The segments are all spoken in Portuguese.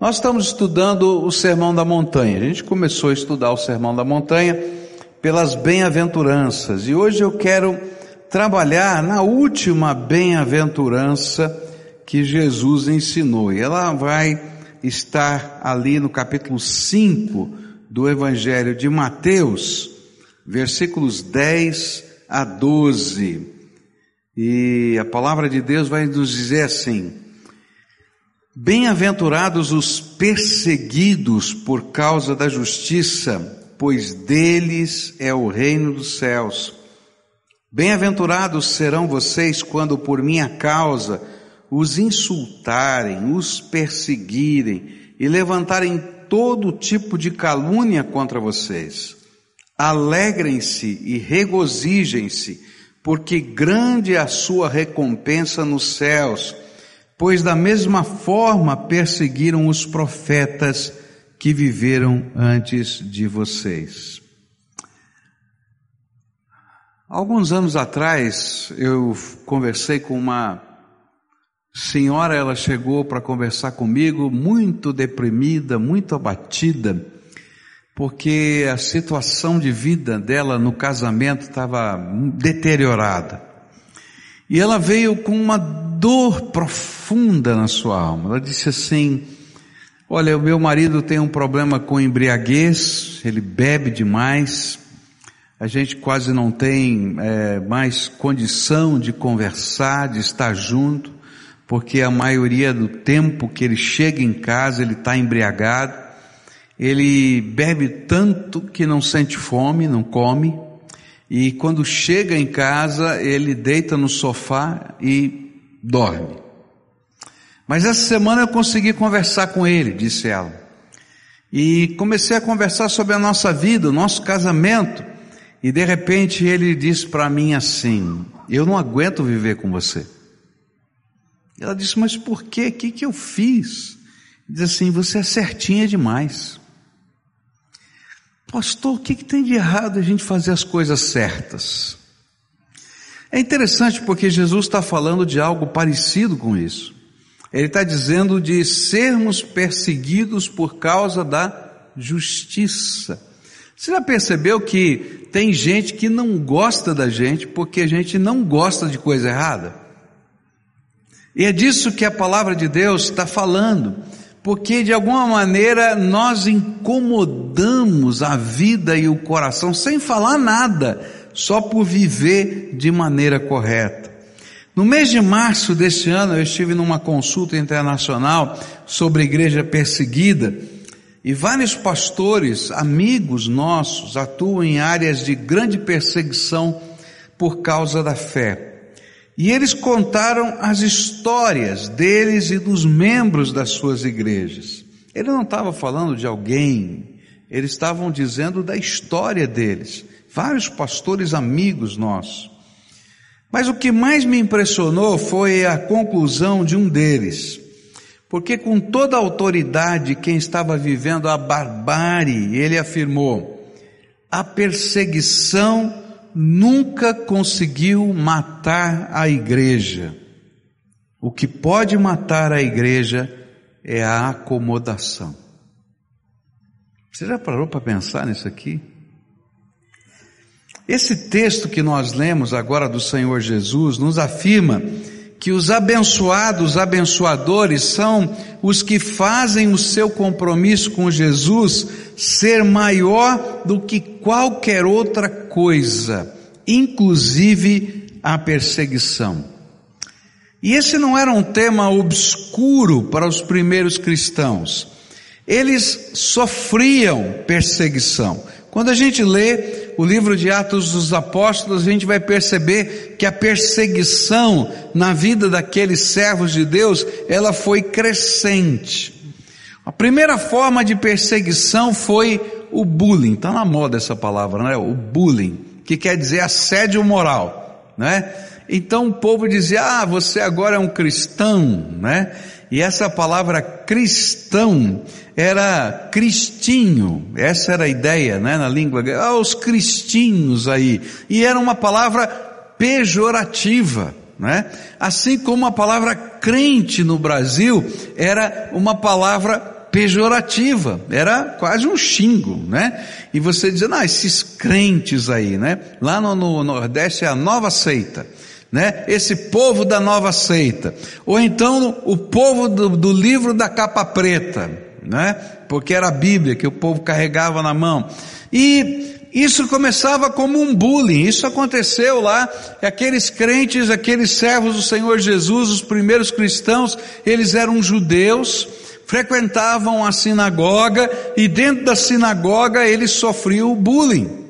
Nós estamos estudando o Sermão da Montanha. A gente começou a estudar o Sermão da Montanha pelas bem-aventuranças e hoje eu quero trabalhar na última bem-aventurança que Jesus ensinou. E ela vai estar ali no capítulo 5 do Evangelho de Mateus, versículos 10 a 12. E a palavra de Deus vai nos dizer assim: Bem-aventurados os perseguidos por causa da justiça, pois deles é o reino dos céus. Bem-aventurados serão vocês quando por minha causa os insultarem, os perseguirem e levantarem todo tipo de calúnia contra vocês. Alegrem-se e regozijem-se, porque grande é a sua recompensa nos céus pois da mesma forma perseguiram os profetas que viveram antes de vocês. Alguns anos atrás, eu conversei com uma senhora, ela chegou para conversar comigo, muito deprimida, muito abatida, porque a situação de vida dela no casamento estava deteriorada. E ela veio com uma dor profunda na sua alma. Ela disse assim: Olha, o meu marido tem um problema com embriaguez, ele bebe demais, a gente quase não tem é, mais condição de conversar, de estar junto, porque a maioria do tempo que ele chega em casa ele está embriagado, ele bebe tanto que não sente fome, não come, e quando chega em casa, ele deita no sofá e dorme. Mas essa semana eu consegui conversar com ele, disse ela. E comecei a conversar sobre a nossa vida, o nosso casamento. E de repente ele disse para mim assim: Eu não aguento viver com você. Ela disse: Mas por quê? O que, que eu fiz? Diz assim: Você é certinha demais. Pastor, o que, que tem de errado a gente fazer as coisas certas? É interessante porque Jesus está falando de algo parecido com isso. Ele está dizendo de sermos perseguidos por causa da justiça. Você já percebeu que tem gente que não gosta da gente porque a gente não gosta de coisa errada? E é disso que a palavra de Deus está falando porque de alguma maneira nós incomodamos a vida e o coração sem falar nada, só por viver de maneira correta. No mês de março deste ano, eu estive numa consulta internacional sobre igreja perseguida e vários pastores, amigos nossos, atuam em áreas de grande perseguição por causa da fé. E eles contaram as histórias deles e dos membros das suas igrejas. Ele não estava falando de alguém, eles estavam dizendo da história deles. Vários pastores amigos nossos. Mas o que mais me impressionou foi a conclusão de um deles. Porque com toda a autoridade quem estava vivendo a barbárie, ele afirmou: a perseguição nunca conseguiu matar a igreja. O que pode matar a igreja é a acomodação. Você já parou para pensar nisso aqui? Esse texto que nós lemos agora do Senhor Jesus nos afirma que os abençoados, abençoadores, são os que fazem o seu compromisso com Jesus ser maior do que qualquer outra coisa, inclusive a perseguição. E esse não era um tema obscuro para os primeiros cristãos. Eles sofriam perseguição. Quando a gente lê o livro de Atos dos Apóstolos, a gente vai perceber que a perseguição na vida daqueles servos de Deus, ela foi crescente. A primeira forma de perseguição foi o bullying. Está na moda essa palavra, né? O bullying, que quer dizer assédio moral, né? Então o povo dizia: "Ah, você agora é um cristão", né? E essa palavra cristão era cristinho, essa era a ideia, né, na língua, ah, os cristinhos aí, e era uma palavra pejorativa, né? Assim como a palavra crente no Brasil era uma palavra pejorativa, era quase um xingo, né? E você dizia, ah, esses crentes aí, né? Lá no, no Nordeste é a nova seita, né? Esse povo da nova seita. Ou então o povo do, do livro da capa preta, né? Porque era a Bíblia que o povo carregava na mão. E isso começava como um bullying, isso aconteceu lá, aqueles crentes, aqueles servos do Senhor Jesus, os primeiros cristãos, eles eram judeus, frequentavam a sinagoga e dentro da sinagoga eles sofriam bullying.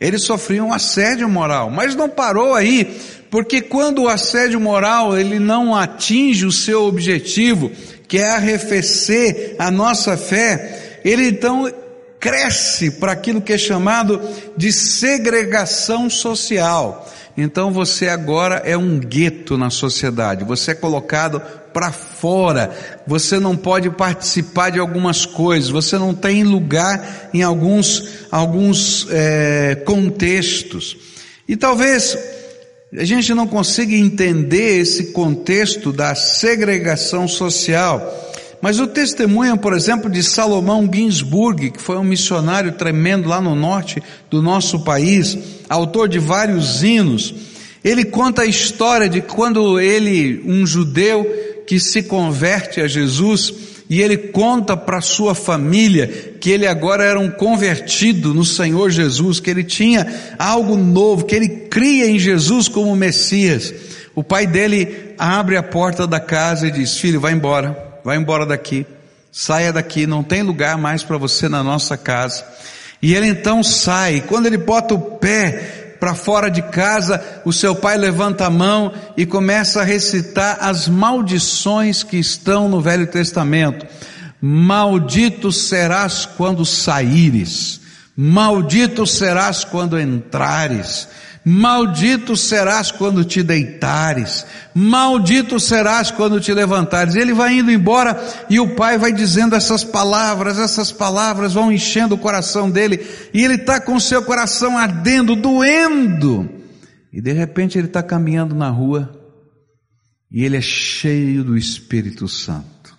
Eles sofriam assédio moral, mas não parou aí, porque quando o assédio moral ele não atinge o seu objetivo, que é arrefecer a nossa fé, ele então cresce para aquilo que é chamado de segregação social. Então você agora é um gueto na sociedade, você é colocado para fora, você não pode participar de algumas coisas, você não tem lugar em alguns, alguns é, contextos. E talvez a gente não consiga entender esse contexto da segregação social. Mas o testemunho, por exemplo, de Salomão Ginsburg, que foi um missionário tremendo lá no norte do nosso país, autor de vários hinos, ele conta a história de quando ele, um judeu que se converte a Jesus, e ele conta para sua família que ele agora era um convertido no Senhor Jesus, que ele tinha algo novo, que ele cria em Jesus como Messias. O pai dele abre a porta da casa e diz: Filho, vai embora vai embora daqui, saia daqui, não tem lugar mais para você na nossa casa. E ele então sai, quando ele bota o pé para fora de casa, o seu pai levanta a mão e começa a recitar as maldições que estão no Velho Testamento. Maldito serás quando saíres, maldito serás quando entrares, Maldito serás quando te deitares, maldito serás quando te levantares. Ele vai indo embora e o pai vai dizendo essas palavras, essas palavras vão enchendo o coração dele e ele está com o seu coração ardendo, doendo. E de repente ele está caminhando na rua e ele é cheio do Espírito Santo.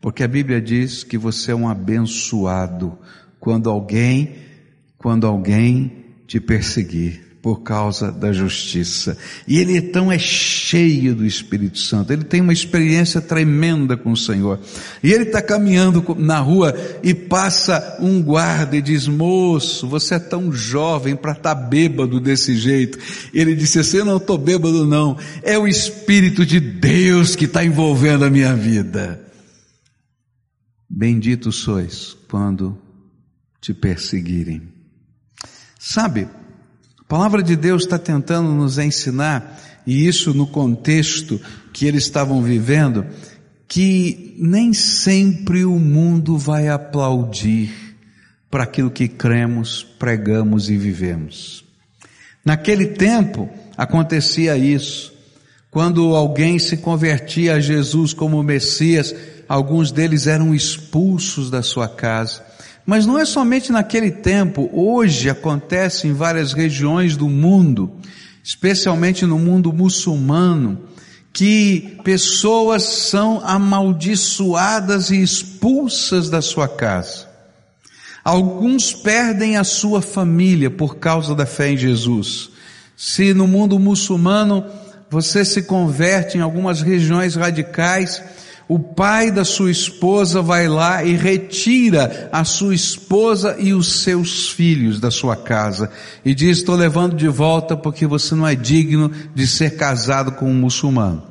Porque a Bíblia diz que você é um abençoado quando alguém, quando alguém te perseguir por causa da justiça. E ele então é cheio do Espírito Santo. Ele tem uma experiência tremenda com o Senhor. E ele está caminhando na rua e passa um guarda e diz: Moço, você é tão jovem para estar tá bêbado desse jeito. Ele disse assim: Eu não estou bêbado, não. É o Espírito de Deus que está envolvendo a minha vida. Bendito sois quando te perseguirem. Sabe, a palavra de Deus está tentando nos ensinar, e isso no contexto que eles estavam vivendo, que nem sempre o mundo vai aplaudir para aquilo que cremos, pregamos e vivemos. Naquele tempo acontecia isso. Quando alguém se convertia a Jesus como Messias, alguns deles eram expulsos da sua casa. Mas não é somente naquele tempo, hoje acontece em várias regiões do mundo, especialmente no mundo muçulmano, que pessoas são amaldiçoadas e expulsas da sua casa. Alguns perdem a sua família por causa da fé em Jesus. Se no mundo muçulmano você se converte em algumas regiões radicais, o pai da sua esposa vai lá e retira a sua esposa e os seus filhos da sua casa e diz: Estou levando de volta porque você não é digno de ser casado com um muçulmano.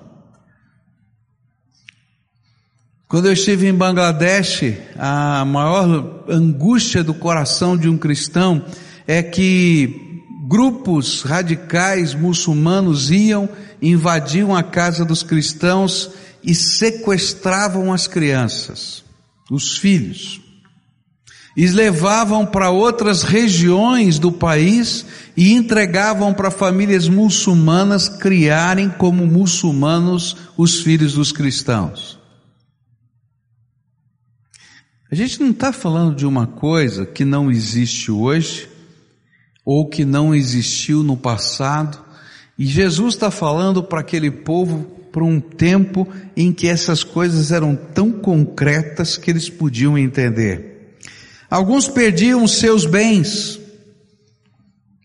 Quando eu estive em Bangladesh, a maior angústia do coração de um cristão é que grupos radicais muçulmanos iam, invadiam a casa dos cristãos e sequestravam as crianças, os filhos, e levavam para outras regiões do país e entregavam para famílias muçulmanas criarem como muçulmanos os filhos dos cristãos. A gente não está falando de uma coisa que não existe hoje, ou que não existiu no passado, e Jesus está falando para aquele povo para um tempo em que essas coisas eram tão concretas que eles podiam entender. Alguns perdiam seus bens,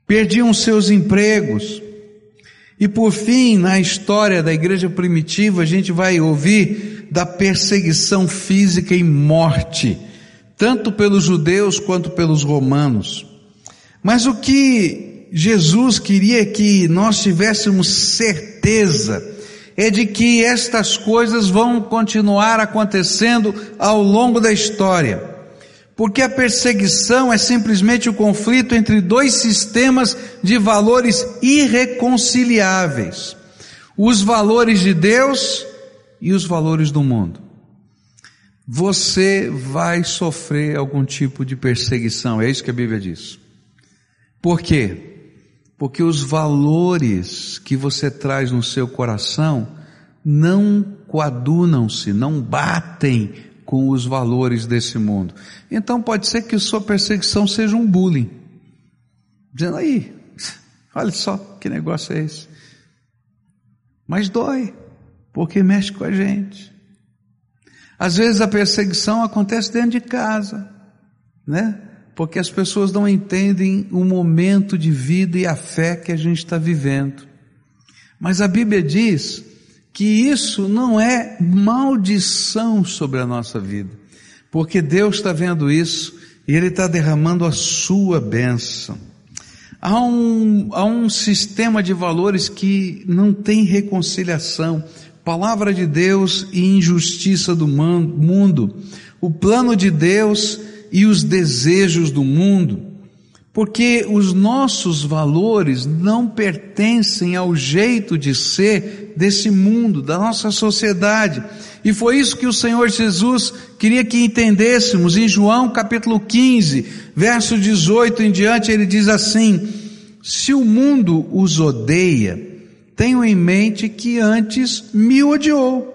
perdiam seus empregos, e por fim, na história da igreja primitiva, a gente vai ouvir da perseguição física e morte, tanto pelos judeus quanto pelos romanos. Mas o que Jesus queria que nós tivéssemos certeza é de que estas coisas vão continuar acontecendo ao longo da história. Porque a perseguição é simplesmente o conflito entre dois sistemas de valores irreconciliáveis: os valores de Deus e os valores do mundo. Você vai sofrer algum tipo de perseguição, é isso que a Bíblia diz. Por quê? Porque os valores que você traz no seu coração não coadunam-se, não batem com os valores desse mundo. Então pode ser que sua perseguição seja um bullying. Dizendo aí, olha só que negócio é esse. Mas dói, porque mexe com a gente. Às vezes a perseguição acontece dentro de casa, né? Porque as pessoas não entendem o momento de vida e a fé que a gente está vivendo. Mas a Bíblia diz que isso não é maldição sobre a nossa vida, porque Deus está vendo isso e Ele está derramando a sua bênção. Há um, há um sistema de valores que não tem reconciliação. Palavra de Deus e injustiça do mundo. O plano de Deus e os desejos do mundo porque os nossos valores não pertencem ao jeito de ser desse mundo, da nossa sociedade. E foi isso que o Senhor Jesus queria que entendêssemos. Em João capítulo 15, verso 18 em diante, ele diz assim: Se o mundo os odeia, tenham em mente que antes me odiou.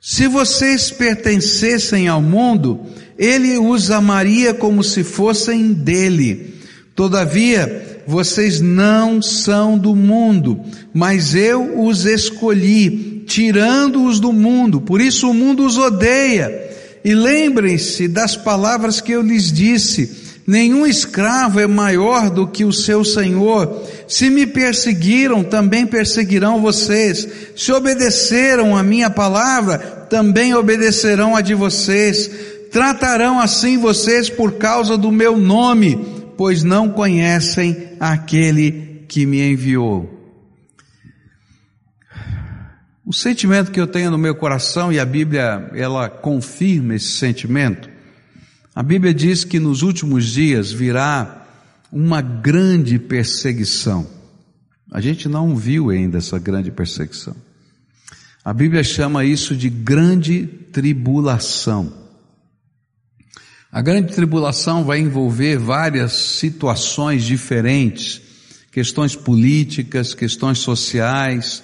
Se vocês pertencessem ao mundo, ele os amaria como se fossem dele. Todavia, vocês não são do mundo, mas eu os escolhi, tirando-os do mundo, por isso o mundo os odeia. E lembrem-se das palavras que eu lhes disse: nenhum escravo é maior do que o seu senhor. Se me perseguiram, também perseguirão vocês. Se obedeceram a minha palavra, também obedecerão a de vocês. Tratarão assim vocês por causa do meu nome pois não conhecem aquele que me enviou. O sentimento que eu tenho no meu coração e a Bíblia ela confirma esse sentimento. A Bíblia diz que nos últimos dias virá uma grande perseguição. A gente não viu ainda essa grande perseguição. A Bíblia chama isso de grande tribulação. A grande tribulação vai envolver várias situações diferentes, questões políticas, questões sociais,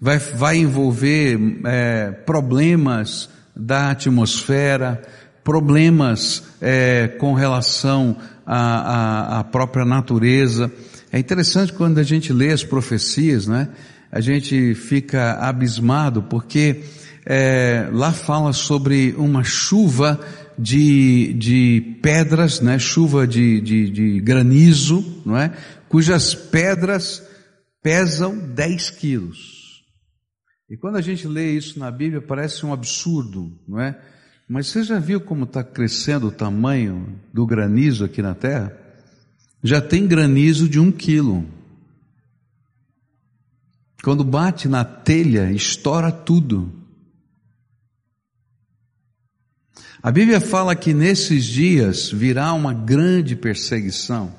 vai, vai envolver é, problemas da atmosfera, problemas é, com relação à, à, à, própria natureza. É interessante quando a gente lê as profecias, né? A gente fica abismado porque é, lá fala sobre uma chuva de, de pedras, né, chuva de, de, de granizo, não é? cujas pedras pesam 10 quilos. E quando a gente lê isso na Bíblia parece um absurdo, não é? Mas você já viu como está crescendo o tamanho do granizo aqui na Terra? Já tem granizo de um quilo. Quando bate na telha, estoura tudo. A Bíblia fala que nesses dias virá uma grande perseguição.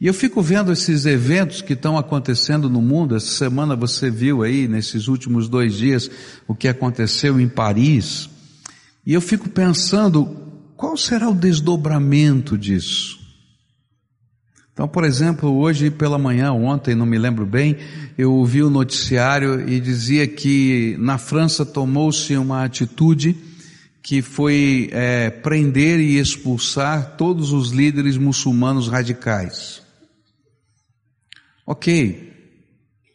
E eu fico vendo esses eventos que estão acontecendo no mundo. Essa semana você viu aí, nesses últimos dois dias, o que aconteceu em Paris. E eu fico pensando, qual será o desdobramento disso? Então, por exemplo, hoje pela manhã, ontem, não me lembro bem, eu ouvi o noticiário e dizia que na França tomou-se uma atitude que foi é, prender e expulsar todos os líderes muçulmanos radicais. Ok,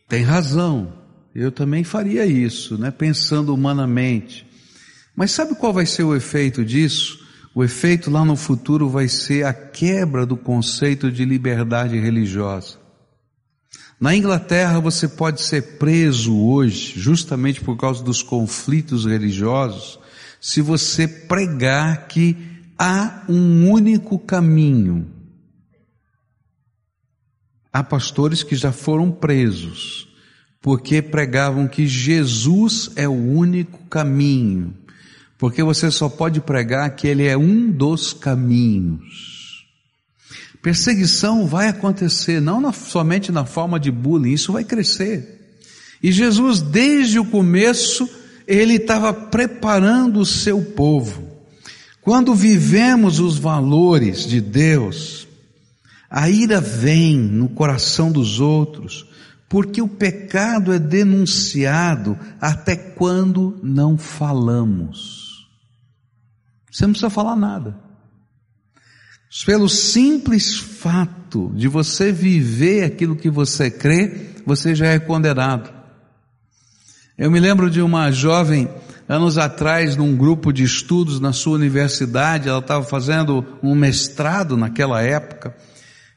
tem razão, Eu também faria isso, né? Pensando humanamente. Mas sabe qual vai ser o efeito disso? O efeito lá no futuro vai ser a quebra do conceito de liberdade religiosa. Na Inglaterra você pode ser preso hoje, justamente por causa dos conflitos religiosos, se você pregar que há um único caminho. Há pastores que já foram presos porque pregavam que Jesus é o único caminho porque você só pode pregar que ele é um dos caminhos. Perseguição vai acontecer, não na, somente na forma de bullying, isso vai crescer. E Jesus, desde o começo, ele estava preparando o seu povo. Quando vivemos os valores de Deus, a ira vem no coração dos outros, porque o pecado é denunciado até quando não falamos. Você não precisa falar nada. Pelo simples fato de você viver aquilo que você crê, você já é condenado. Eu me lembro de uma jovem, anos atrás, num grupo de estudos na sua universidade, ela estava fazendo um mestrado naquela época,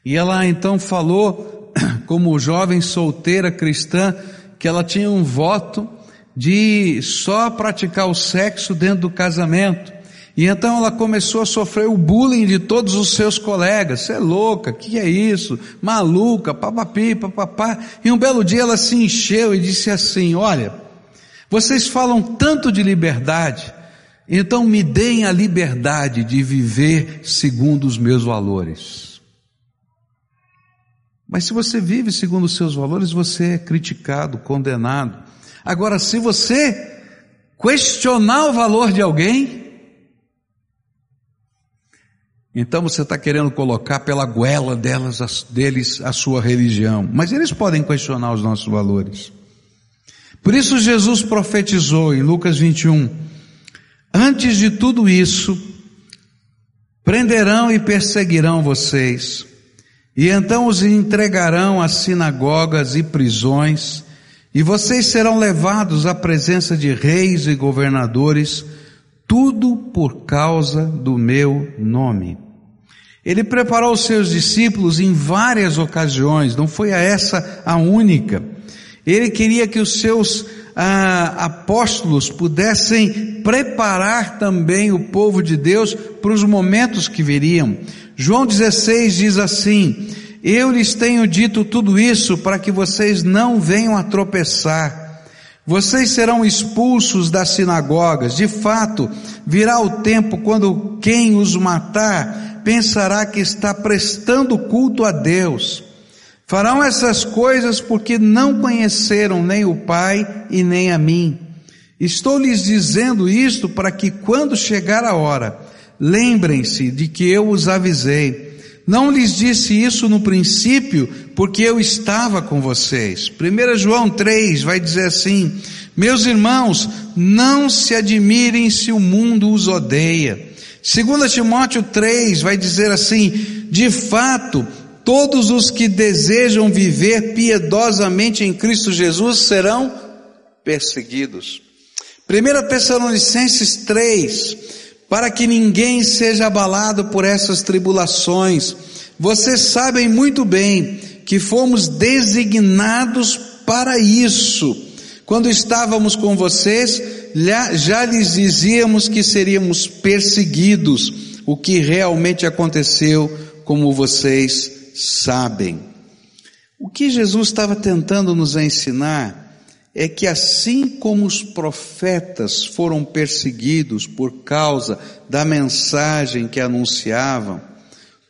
e ela então falou, como jovem solteira cristã, que ela tinha um voto de só praticar o sexo dentro do casamento. E então ela começou a sofrer o bullying de todos os seus colegas. Você é louca, que é isso? Maluca, papapi, papapá. E um belo dia ela se encheu e disse assim: Olha, vocês falam tanto de liberdade, então me deem a liberdade de viver segundo os meus valores. Mas se você vive segundo os seus valores, você é criticado, condenado. Agora, se você questionar o valor de alguém, então você está querendo colocar pela goela delas, deles a sua religião. Mas eles podem questionar os nossos valores. Por isso Jesus profetizou em Lucas 21, antes de tudo isso, prenderão e perseguirão vocês, e então os entregarão às sinagogas e prisões, e vocês serão levados à presença de reis e governadores, tudo por causa do meu nome. Ele preparou os seus discípulos em várias ocasiões, não foi a essa a única. Ele queria que os seus ah, apóstolos pudessem preparar também o povo de Deus para os momentos que viriam. João 16 diz assim: Eu lhes tenho dito tudo isso para que vocês não venham a tropeçar. Vocês serão expulsos das sinagogas. De fato, virá o tempo quando quem os matar pensará que está prestando culto a Deus. Farão essas coisas porque não conheceram nem o Pai e nem a mim. Estou lhes dizendo isto para que quando chegar a hora, lembrem-se de que eu os avisei. Não lhes disse isso no princípio, porque eu estava com vocês. 1 João 3 vai dizer assim: Meus irmãos, não se admirem se o mundo os odeia. 2 Timóteo 3 vai dizer assim: de fato, todos os que desejam viver piedosamente em Cristo Jesus serão perseguidos. 1 Tessalonicenses 3, para que ninguém seja abalado por essas tribulações, vocês sabem muito bem que fomos designados para isso. Quando estávamos com vocês, já lhes dizíamos que seríamos perseguidos, o que realmente aconteceu, como vocês sabem. O que Jesus estava tentando nos ensinar é que assim como os profetas foram perseguidos por causa da mensagem que anunciavam,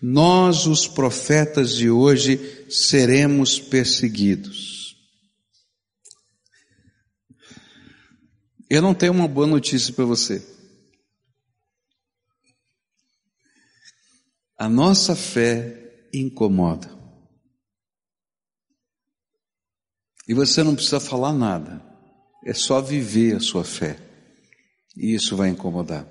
nós, os profetas de hoje, seremos perseguidos. Eu não tenho uma boa notícia para você. A nossa fé incomoda. E você não precisa falar nada, é só viver a sua fé. E isso vai incomodar.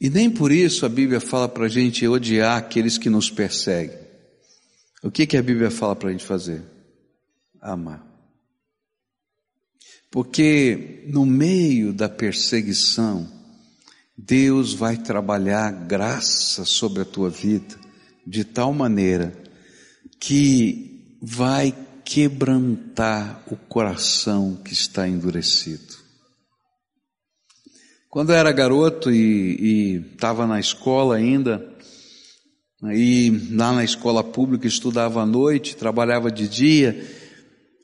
E nem por isso a Bíblia fala para a gente odiar aqueles que nos perseguem. O que, que a Bíblia fala para a gente fazer? Amar. Porque no meio da perseguição, Deus vai trabalhar graça sobre a tua vida de tal maneira que vai quebrantar o coração que está endurecido. Quando eu era garoto e estava na escola ainda, e lá na escola pública estudava à noite, trabalhava de dia,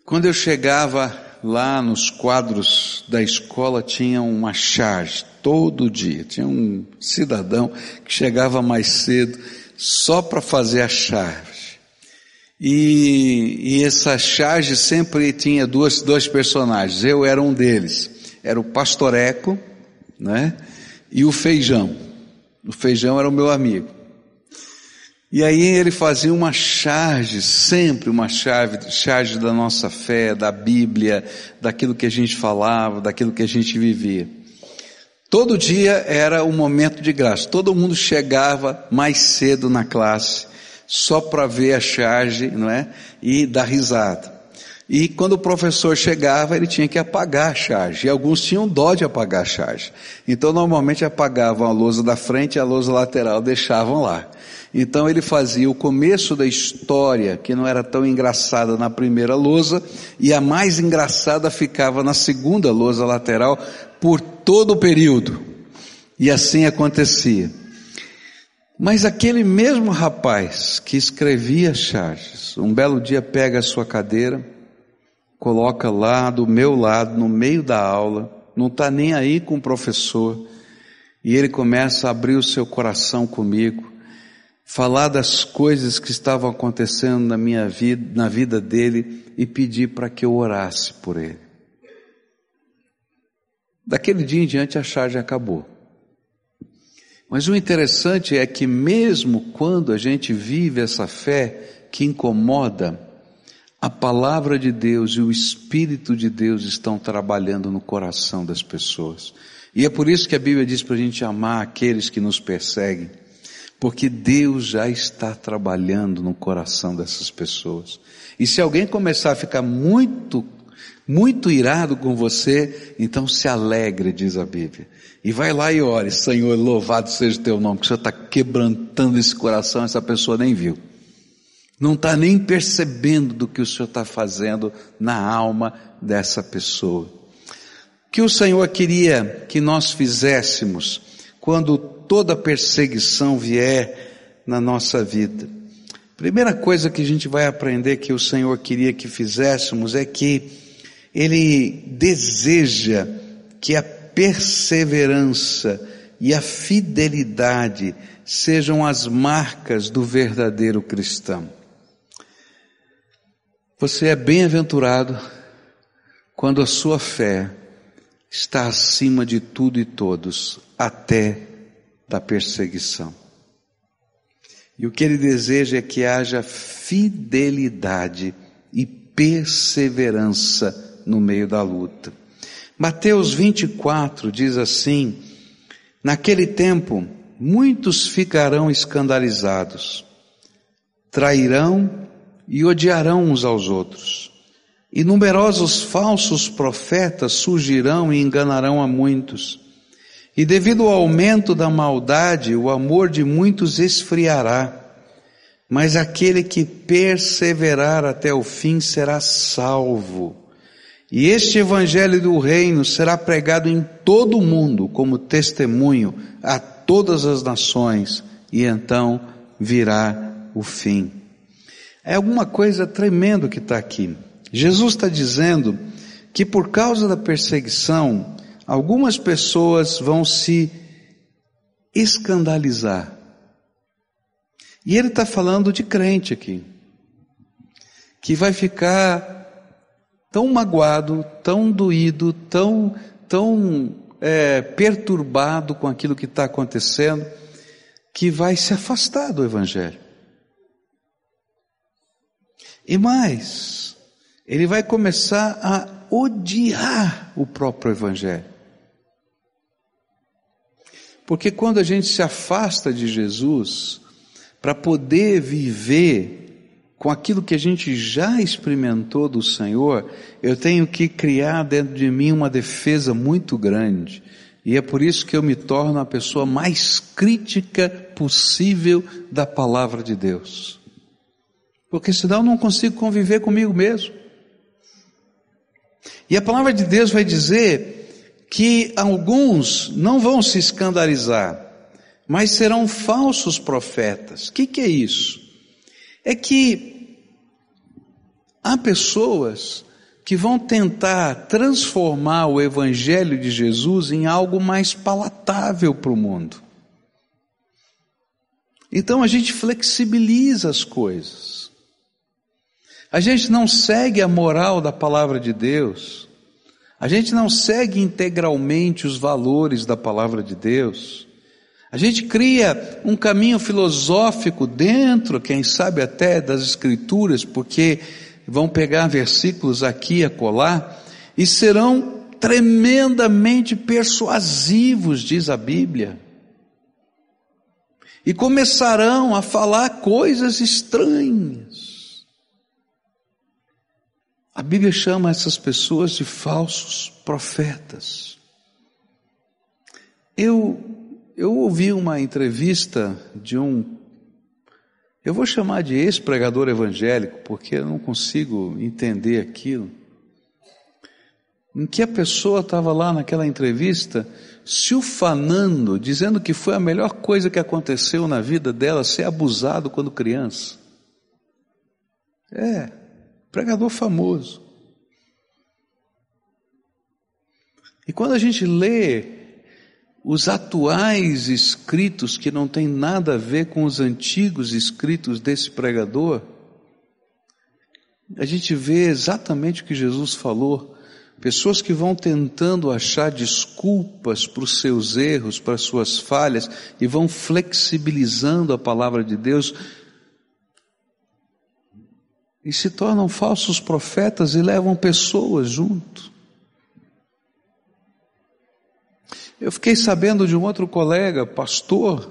quando eu chegava lá nos quadros da escola tinha uma charge todo dia. Tinha um cidadão que chegava mais cedo só para fazer a charge. E, e, essa charge sempre tinha duas, dois personagens. Eu era um deles. Era o pastoreco, né? E o feijão. O feijão era o meu amigo. E aí ele fazia uma charge, sempre uma charge, charge da nossa fé, da Bíblia, daquilo que a gente falava, daquilo que a gente vivia. Todo dia era um momento de graça. Todo mundo chegava mais cedo na classe, só para ver a charge, não é? E dar risada. E quando o professor chegava, ele tinha que apagar a charge. E alguns tinham dó de apagar a charge. Então, normalmente apagavam a lousa da frente e a lousa lateral deixavam lá. Então ele fazia o começo da história, que não era tão engraçada na primeira lousa, e a mais engraçada ficava na segunda lousa lateral por todo o período. E assim acontecia. Mas aquele mesmo rapaz que escrevia charges, um belo dia pega a sua cadeira, coloca lá do meu lado, no meio da aula, não está nem aí com o professor, e ele começa a abrir o seu coração comigo, falar das coisas que estavam acontecendo na minha vida, na vida dele e pedir para que eu orasse por ele. Daquele dia em diante a charge acabou. Mas o interessante é que mesmo quando a gente vive essa fé que incomoda, a palavra de Deus e o Espírito de Deus estão trabalhando no coração das pessoas. E é por isso que a Bíblia diz para a gente amar aqueles que nos perseguem porque Deus já está trabalhando no coração dessas pessoas. E se alguém começar a ficar muito, muito irado com você, então se alegre, diz a Bíblia. E vai lá e ore, Senhor, louvado seja o teu nome, que o Senhor está quebrantando esse coração, essa pessoa nem viu. Não está nem percebendo do que o Senhor está fazendo na alma dessa pessoa. O que o Senhor queria que nós fizéssemos quando toda perseguição vier na nossa vida. Primeira coisa que a gente vai aprender que o Senhor queria que fizéssemos é que Ele deseja que a perseverança e a fidelidade sejam as marcas do verdadeiro cristão. Você é bem-aventurado quando a sua fé está acima de tudo e todos, até da perseguição. E o que ele deseja é que haja fidelidade e perseverança no meio da luta. Mateus 24 diz assim: Naquele tempo, muitos ficarão escandalizados, trairão e odiarão uns aos outros. E numerosos falsos profetas surgirão e enganarão a muitos. E devido ao aumento da maldade, o amor de muitos esfriará, mas aquele que perseverar até o fim será salvo. E este evangelho do reino será pregado em todo o mundo como testemunho a todas as nações, e então virá o fim. É alguma coisa tremenda que está aqui. Jesus está dizendo que por causa da perseguição, algumas pessoas vão se escandalizar. E ele está falando de crente aqui, que vai ficar tão magoado, tão doído, tão, tão é, perturbado com aquilo que está acontecendo, que vai se afastar do Evangelho. E mais, ele vai começar a odiar o próprio Evangelho. Porque quando a gente se afasta de Jesus, para poder viver com aquilo que a gente já experimentou do Senhor, eu tenho que criar dentro de mim uma defesa muito grande. E é por isso que eu me torno a pessoa mais crítica possível da palavra de Deus. Porque senão não consigo conviver comigo mesmo. E a palavra de Deus vai dizer que alguns não vão se escandalizar, mas serão falsos profetas. O que, que é isso? É que há pessoas que vão tentar transformar o Evangelho de Jesus em algo mais palatável para o mundo. Então a gente flexibiliza as coisas. A gente não segue a moral da palavra de Deus. A gente não segue integralmente os valores da palavra de Deus. A gente cria um caminho filosófico dentro, quem sabe até das escrituras, porque vão pegar versículos aqui e acolá e serão tremendamente persuasivos, diz a Bíblia. E começarão a falar coisas estranhas. A Bíblia chama essas pessoas de falsos profetas. Eu eu ouvi uma entrevista de um, eu vou chamar de ex-pregador evangélico, porque eu não consigo entender aquilo, em que a pessoa estava lá naquela entrevista se ufanando, dizendo que foi a melhor coisa que aconteceu na vida dela ser abusado quando criança. É, pregador famoso. E quando a gente lê os atuais escritos que não têm nada a ver com os antigos escritos desse pregador, a gente vê exatamente o que Jesus falou. Pessoas que vão tentando achar desculpas para os seus erros, para as suas falhas, e vão flexibilizando a palavra de Deus, e se tornam falsos profetas e levam pessoas junto. Eu fiquei sabendo de um outro colega, pastor,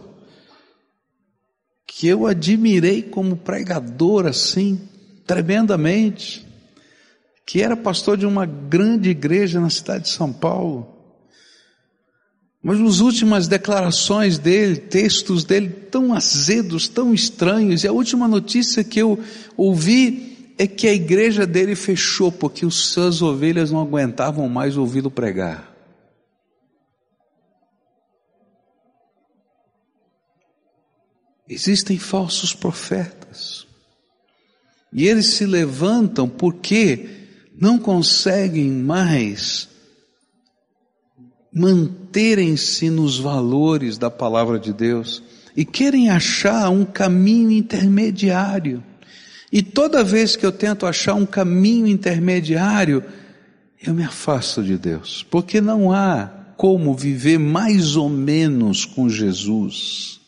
que eu admirei como pregador assim, tremendamente, que era pastor de uma grande igreja na cidade de São Paulo. Mas as últimas declarações dele, textos dele tão azedos, tão estranhos, e a última notícia que eu ouvi é que a igreja dele fechou porque as suas ovelhas não aguentavam mais ouvi-lo pregar. Existem falsos profetas. E eles se levantam porque não conseguem mais manterem-se nos valores da palavra de Deus e querem achar um caminho intermediário. E toda vez que eu tento achar um caminho intermediário, eu me afasto de Deus, porque não há como viver mais ou menos com Jesus.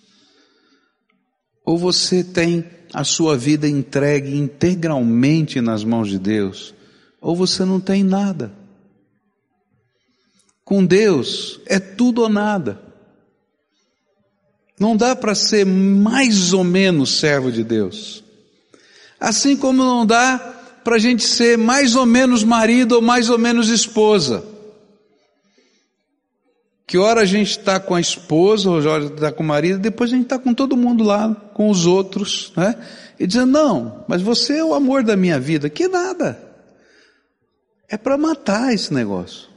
Ou você tem a sua vida entregue integralmente nas mãos de Deus, ou você não tem nada. Com Deus é tudo ou nada. Não dá para ser mais ou menos servo de Deus. Assim como não dá para a gente ser mais ou menos marido ou mais ou menos esposa. Que hora a gente está com a esposa, ou hora está com o marido, depois a gente está com todo mundo lá, com os outros, né? E dizendo, não, mas você é o amor da minha vida. Que nada. É para matar esse negócio.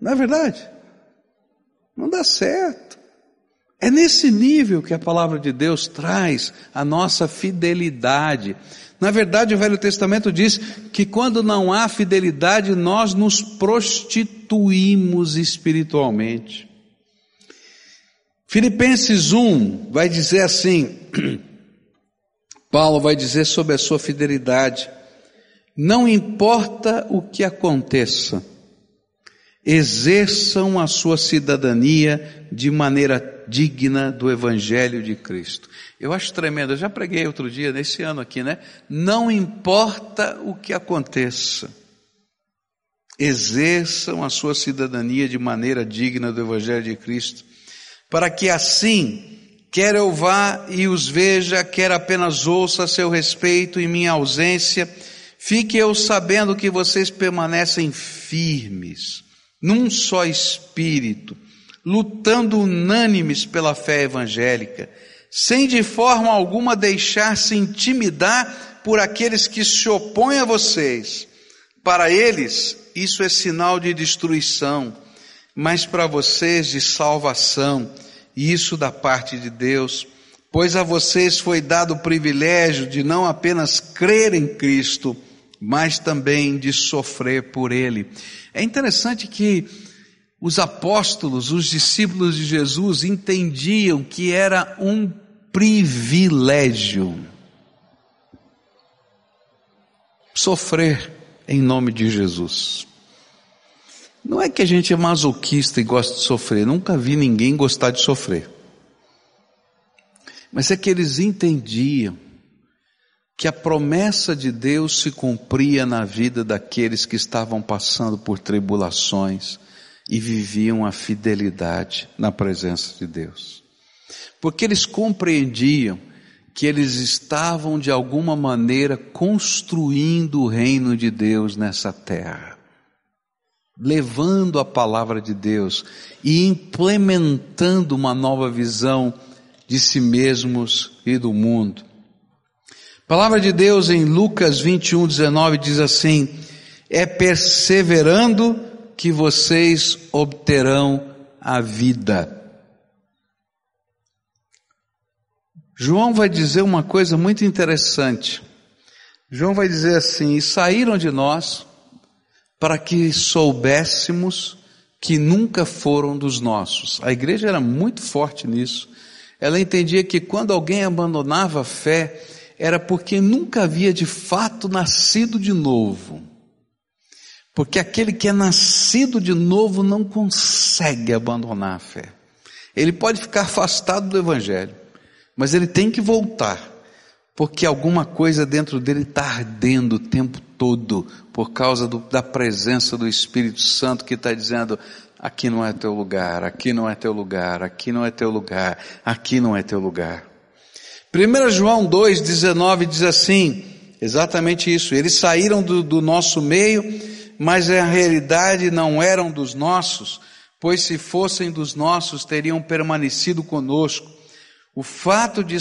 Não é verdade? Não dá certo. É nesse nível que a palavra de Deus traz a nossa fidelidade. Na verdade, o Velho Testamento diz que quando não há fidelidade, nós nos prostituímos espiritualmente. Filipenses 1 vai dizer assim: Paulo vai dizer sobre a sua fidelidade. Não importa o que aconteça, exerçam a sua cidadania de maneira digna do Evangelho de Cristo. Eu acho tremendo, eu já preguei outro dia, nesse ano aqui, né? Não importa o que aconteça, exerçam a sua cidadania de maneira digna do Evangelho de Cristo, para que assim Quer eu vá e os veja, quer apenas ouça a seu respeito em minha ausência, fique eu sabendo que vocês permanecem firmes, num só espírito, lutando unânimes pela fé evangélica, sem de forma alguma deixar-se intimidar por aqueles que se opõem a vocês. Para eles, isso é sinal de destruição, mas para vocês de salvação, e isso da parte de Deus, pois a vocês foi dado o privilégio de não apenas crer em Cristo, mas também de sofrer por Ele. É interessante que os apóstolos, os discípulos de Jesus entendiam que era um privilégio sofrer em nome de Jesus. Não é que a gente é masoquista e gosta de sofrer, nunca vi ninguém gostar de sofrer. Mas é que eles entendiam que a promessa de Deus se cumpria na vida daqueles que estavam passando por tribulações e viviam a fidelidade na presença de Deus. Porque eles compreendiam que eles estavam de alguma maneira construindo o reino de Deus nessa terra, levando a palavra de Deus e implementando uma nova visão de si mesmos e do mundo. Palavra de Deus em Lucas 21, 19 diz assim: é perseverando que vocês obterão a vida. João vai dizer uma coisa muito interessante. João vai dizer assim: e saíram de nós para que soubéssemos que nunca foram dos nossos. A igreja era muito forte nisso. Ela entendia que quando alguém abandonava a fé, era porque nunca havia de fato nascido de novo. Porque aquele que é nascido de novo não consegue abandonar a fé. Ele pode ficar afastado do Evangelho, mas ele tem que voltar, porque alguma coisa dentro dele está ardendo o tempo todo, por causa do, da presença do Espírito Santo que está dizendo: aqui não é teu lugar, aqui não é teu lugar, aqui não é teu lugar, aqui não é teu lugar. 1 João 2,19 diz assim, exatamente isso, eles saíram do, do nosso meio, mas na realidade não eram dos nossos, pois se fossem dos nossos teriam permanecido conosco. O fato de,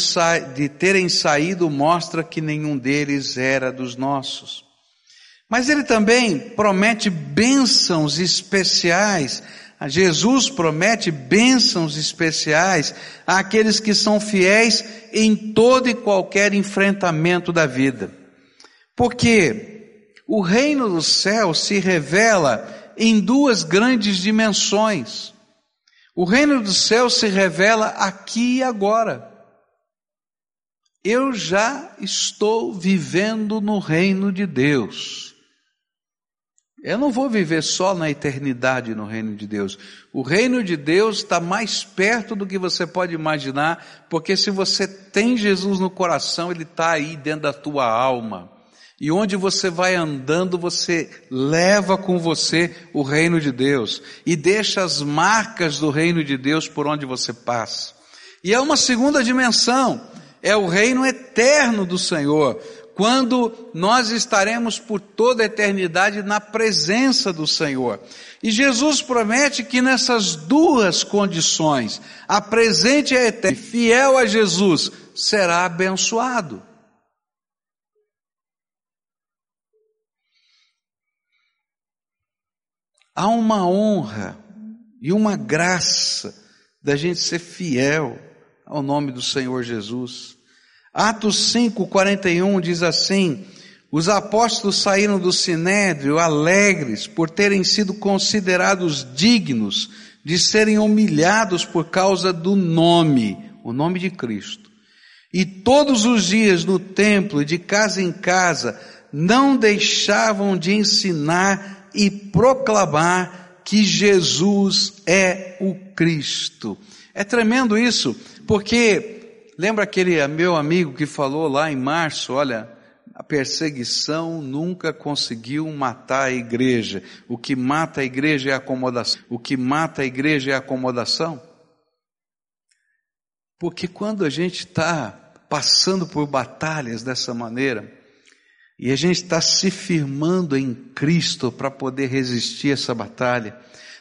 de terem saído mostra que nenhum deles era dos nossos. Mas ele também promete bênçãos especiais. Jesus promete bênçãos especiais àqueles que são fiéis em todo e qualquer enfrentamento da vida. Porque o reino do céu se revela em duas grandes dimensões. O reino do céu se revela aqui e agora. Eu já estou vivendo no reino de Deus. Eu não vou viver só na eternidade no reino de Deus. O reino de Deus está mais perto do que você pode imaginar, porque se você tem Jesus no coração, Ele está aí dentro da tua alma. E onde você vai andando, você leva com você o reino de Deus e deixa as marcas do reino de Deus por onde você passa. E é uma segunda dimensão, é o reino eterno do Senhor, quando nós estaremos por toda a eternidade na presença do Senhor. E Jesus promete que nessas duas condições, a presente e a eterna, fiel a Jesus, será abençoado. há uma honra e uma graça da gente ser fiel ao nome do Senhor Jesus. Atos 5, 41 diz assim: os apóstolos saíram do sinédrio alegres por terem sido considerados dignos de serem humilhados por causa do nome, o nome de Cristo. E todos os dias no templo, de casa em casa, não deixavam de ensinar e proclamar que Jesus é o Cristo. É tremendo isso, porque lembra aquele meu amigo que falou lá em março, olha, a perseguição nunca conseguiu matar a igreja. O que mata a igreja é a acomodação. O que mata a igreja é a acomodação. Porque quando a gente está passando por batalhas dessa maneira, e a gente está se firmando em Cristo para poder resistir essa batalha,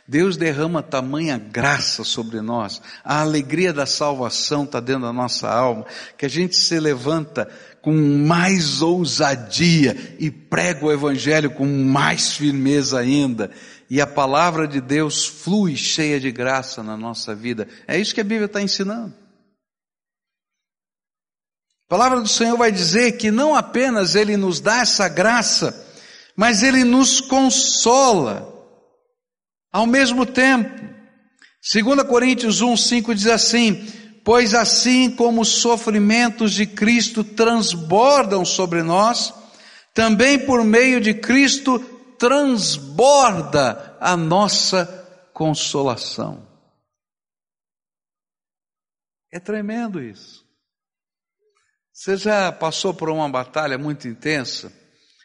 Deus derrama tamanha graça sobre nós, a alegria da salvação está dentro da nossa alma, que a gente se levanta com mais ousadia e prega o Evangelho com mais firmeza ainda, e a palavra de Deus flui cheia de graça na nossa vida. É isso que a Bíblia está ensinando. A palavra do Senhor vai dizer que não apenas Ele nos dá essa graça, mas Ele nos consola. Ao mesmo tempo, 2 Coríntios 1, 5 diz assim: Pois assim como os sofrimentos de Cristo transbordam sobre nós, também por meio de Cristo transborda a nossa consolação. É tremendo isso. Você já passou por uma batalha muito intensa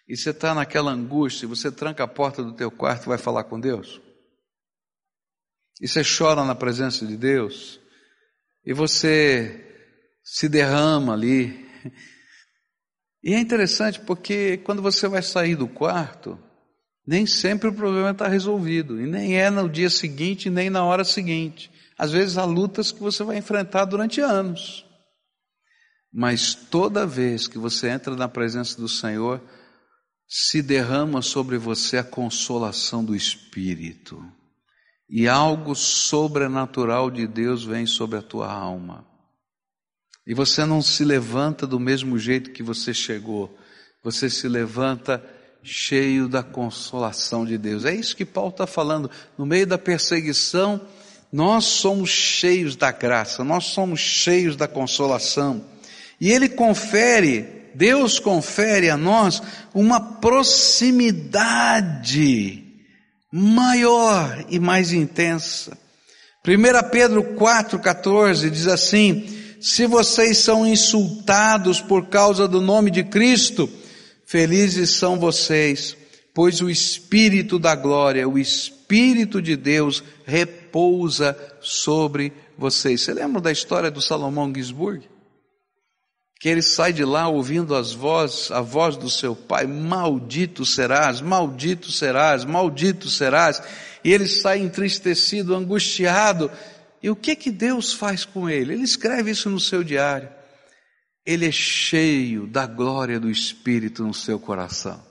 e você está naquela angústia, você tranca a porta do teu quarto e vai falar com Deus? E você chora na presença de Deus, e você se derrama ali. E é interessante porque quando você vai sair do quarto, nem sempre o problema está resolvido, e nem é no dia seguinte, nem na hora seguinte. Às vezes há lutas que você vai enfrentar durante anos. Mas toda vez que você entra na presença do Senhor, se derrama sobre você a consolação do Espírito e algo sobrenatural de Deus vem sobre a tua alma. E você não se levanta do mesmo jeito que você chegou, você se levanta cheio da consolação de Deus. É isso que Paulo está falando. No meio da perseguição, nós somos cheios da graça, nós somos cheios da consolação. E Ele confere, Deus confere a nós uma proximidade maior e mais intensa. 1 Pedro 4,14 diz assim: Se vocês são insultados por causa do nome de Cristo, felizes são vocês, pois o Espírito da glória, o Espírito de Deus repousa sobre vocês. Você lembra da história do Salomão Gisburg? Que ele sai de lá ouvindo as vozes, a voz do seu pai, maldito serás, maldito serás, maldito serás, e ele sai entristecido, angustiado. E o que que Deus faz com ele? Ele escreve isso no seu diário. Ele é cheio da glória do Espírito no seu coração.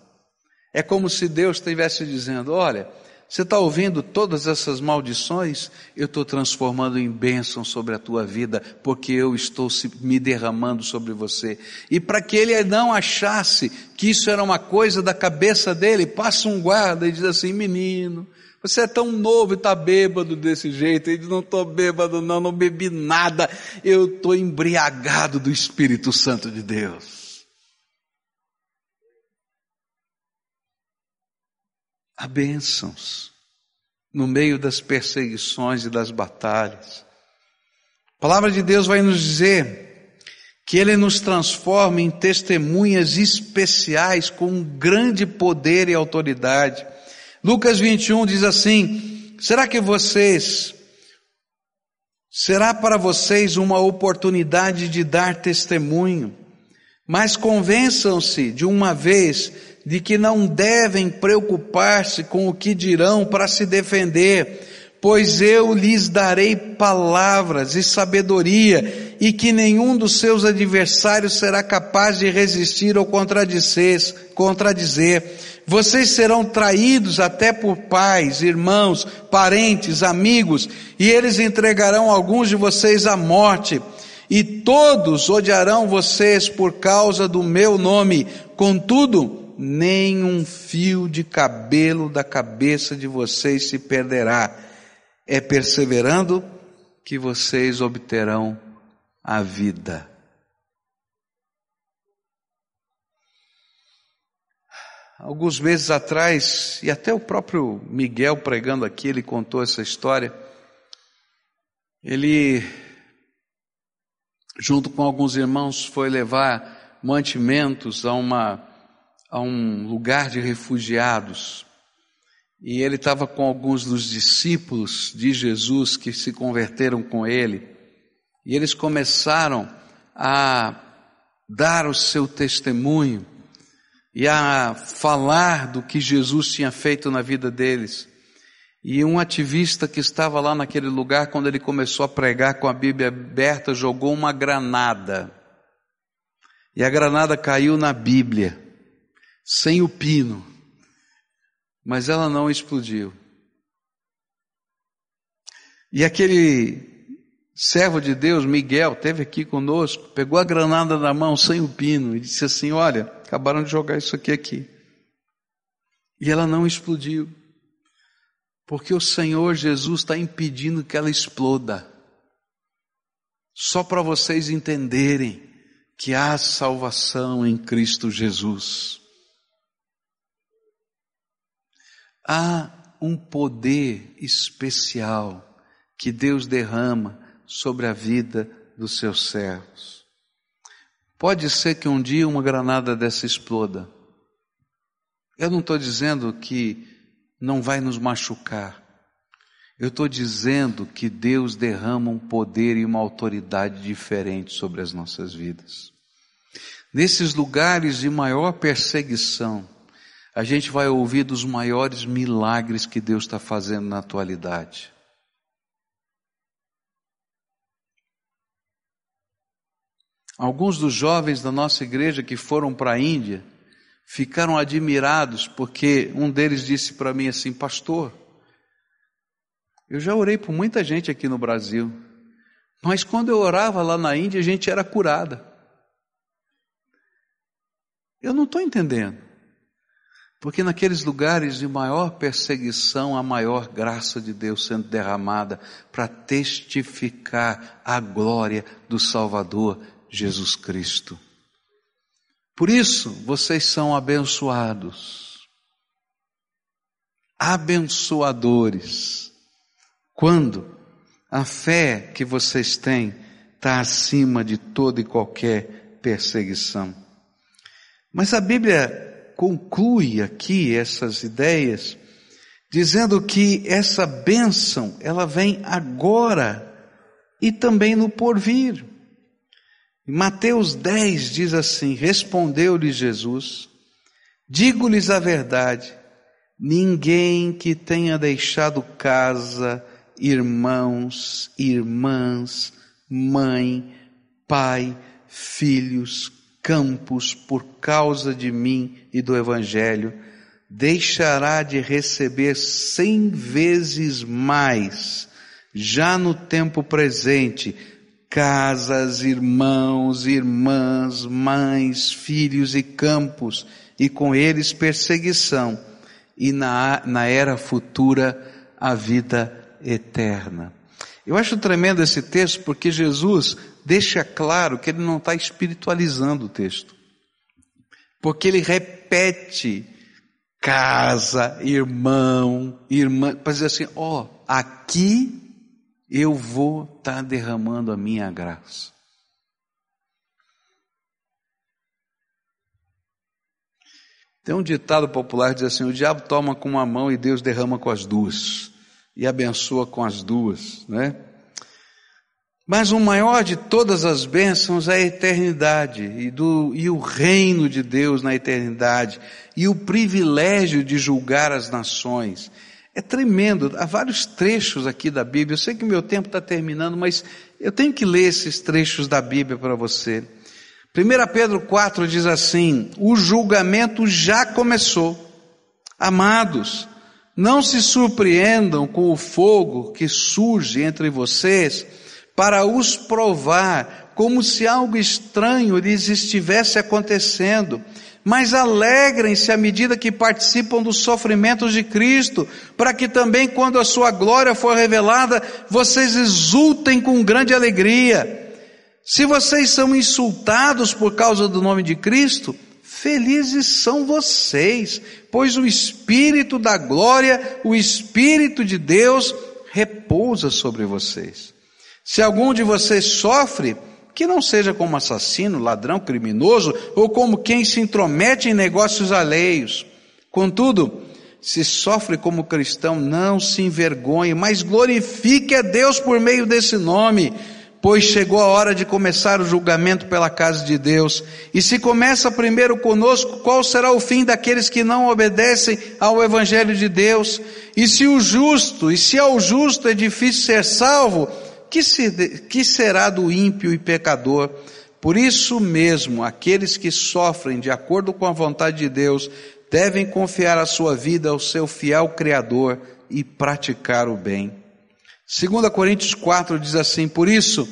É como se Deus estivesse dizendo: olha, você está ouvindo todas essas maldições? Eu estou transformando em bênção sobre a tua vida, porque eu estou me derramando sobre você. E para que ele não achasse que isso era uma coisa da cabeça dele, passa um guarda e diz assim: menino, você é tão novo e está bêbado desse jeito. Ele diz: não estou bêbado, não, não bebi nada. Eu estou embriagado do Espírito Santo de Deus. Há bênçãos no meio das perseguições e das batalhas. A palavra de Deus vai nos dizer que Ele nos transforma em testemunhas especiais com grande poder e autoridade. Lucas 21 diz assim: será que vocês, será para vocês uma oportunidade de dar testemunho, mas convençam-se de uma vez de que não devem preocupar-se com o que dirão para se defender, pois eu lhes darei palavras e sabedoria, e que nenhum dos seus adversários será capaz de resistir ou contradizer. contradizer. Vocês serão traídos até por pais, irmãos, parentes, amigos, e eles entregarão alguns de vocês à morte. E todos odiarão vocês por causa do meu nome. Contudo, nem um fio de cabelo da cabeça de vocês se perderá. É perseverando que vocês obterão a vida. Alguns meses atrás, e até o próprio Miguel pregando aqui, ele contou essa história. Ele, junto com alguns irmãos, foi levar mantimentos a uma a um lugar de refugiados. E ele estava com alguns dos discípulos de Jesus que se converteram com ele. E eles começaram a dar o seu testemunho e a falar do que Jesus tinha feito na vida deles. E um ativista que estava lá naquele lugar, quando ele começou a pregar com a Bíblia aberta, jogou uma granada. E a granada caiu na Bíblia, sem o pino, mas ela não explodiu. E aquele servo de Deus, Miguel, teve aqui conosco, pegou a granada na mão sem o pino e disse assim: Olha, acabaram de jogar isso aqui aqui. E ela não explodiu, porque o Senhor Jesus está impedindo que ela exploda. Só para vocês entenderem que há salvação em Cristo Jesus. Há um poder especial que Deus derrama sobre a vida dos seus servos. Pode ser que um dia uma granada dessa exploda. Eu não estou dizendo que não vai nos machucar. Eu estou dizendo que Deus derrama um poder e uma autoridade diferente sobre as nossas vidas. Nesses lugares de maior perseguição, a gente vai ouvir dos maiores milagres que Deus está fazendo na atualidade. Alguns dos jovens da nossa igreja que foram para a Índia ficaram admirados porque um deles disse para mim assim: Pastor, eu já orei por muita gente aqui no Brasil, mas quando eu orava lá na Índia, a gente era curada. Eu não estou entendendo. Porque naqueles lugares de maior perseguição, a maior graça de Deus sendo derramada para testificar a glória do Salvador Jesus Cristo. Por isso, vocês são abençoados, abençoadores, quando a fé que vocês têm está acima de toda e qualquer perseguição. Mas a Bíblia conclui aqui essas ideias, dizendo que essa bênção, ela vem agora e também no porvir. Mateus 10 diz assim: Respondeu-lhe Jesus: Digo-lhes a verdade, ninguém que tenha deixado casa, irmãos, irmãs, mãe, pai, filhos, campos, por causa de mim e do Evangelho, deixará de receber cem vezes mais, já no tempo presente, casas, irmãos, irmãs, mães, filhos e campos, e com eles perseguição, e na, na era futura a vida eterna. Eu acho tremendo esse texto porque Jesus deixa claro que ele não está espiritualizando o texto. Porque ele repete casa, irmão, irmã, para dizer assim, ó, oh, aqui eu vou estar tá derramando a minha graça. Tem um ditado popular que diz assim: o diabo toma com uma mão e Deus derrama com as duas, e abençoa com as duas, né? Mas o maior de todas as bênçãos é a eternidade e, do, e o reino de Deus na eternidade e o privilégio de julgar as nações é tremendo. Há vários trechos aqui da Bíblia. Eu sei que meu tempo está terminando, mas eu tenho que ler esses trechos da Bíblia para você. 1 Pedro 4 diz assim: O julgamento já começou. Amados, não se surpreendam com o fogo que surge entre vocês para os provar, como se algo estranho lhes estivesse acontecendo mas alegrem-se à medida que participam dos sofrimentos de Cristo, para que também, quando a sua glória for revelada, vocês exultem com grande alegria. Se vocês são insultados por causa do nome de Cristo, felizes são vocês, pois o Espírito da glória, o Espírito de Deus, repousa sobre vocês. Se algum de vocês sofre, que não seja como assassino, ladrão, criminoso ou como quem se intromete em negócios alheios. Contudo, se sofre como cristão, não se envergonhe, mas glorifique a Deus por meio desse nome, pois chegou a hora de começar o julgamento pela casa de Deus. E se começa primeiro conosco, qual será o fim daqueles que não obedecem ao evangelho de Deus? E se o justo, e se ao justo é difícil ser salvo, que, se, que será do ímpio e pecador? Por isso mesmo, aqueles que sofrem de acordo com a vontade de Deus devem confiar a sua vida ao seu fiel Criador e praticar o bem. 2 Coríntios 4 diz assim: Por isso,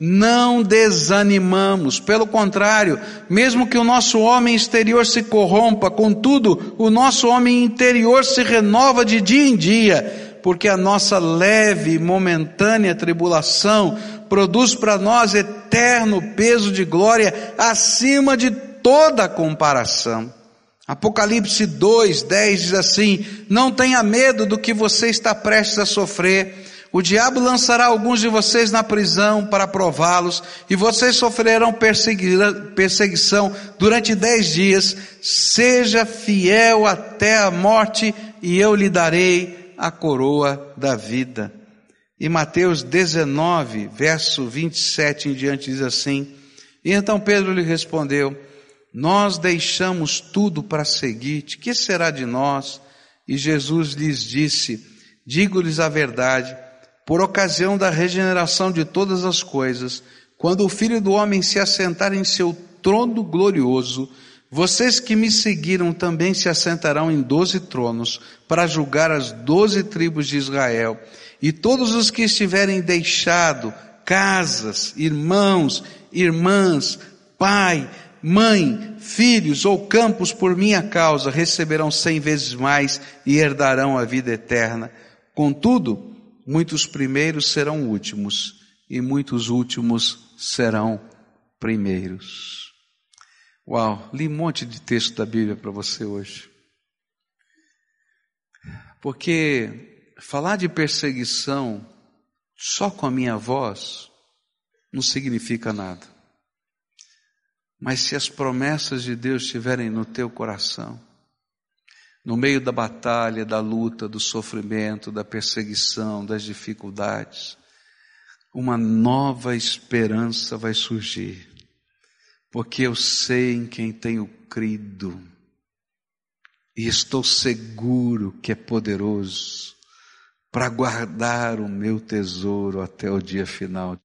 não desanimamos, pelo contrário, mesmo que o nosso homem exterior se corrompa, contudo, o nosso homem interior se renova de dia em dia, porque a nossa leve e momentânea tribulação produz para nós eterno peso de glória acima de toda comparação. Apocalipse 2, 10 diz assim: Não tenha medo do que você está prestes a sofrer. O diabo lançará alguns de vocês na prisão para prová-los, e vocês sofrerão perseguição durante dez dias. Seja fiel até a morte, e eu lhe darei a coroa da vida. E Mateus 19, verso 27 em diante diz assim: E então Pedro lhe respondeu: Nós deixamos tudo para seguir-te, que será de nós? E Jesus lhes disse: Digo-lhes a verdade, por ocasião da regeneração de todas as coisas, quando o Filho do Homem se assentar em seu trono glorioso, vocês que me seguiram também se assentarão em doze tronos para julgar as doze tribos de Israel. E todos os que estiverem deixado casas, irmãos, irmãs, pai, mãe, filhos ou campos por minha causa receberão cem vezes mais e herdarão a vida eterna. Contudo, muitos primeiros serão últimos e muitos últimos serão primeiros. Uau, li um monte de texto da Bíblia para você hoje. Porque falar de perseguição só com a minha voz não significa nada. Mas se as promessas de Deus estiverem no teu coração, no meio da batalha, da luta, do sofrimento, da perseguição, das dificuldades, uma nova esperança vai surgir, porque eu sei em quem tenho crido, e estou seguro que é poderoso para guardar o meu tesouro até o dia final.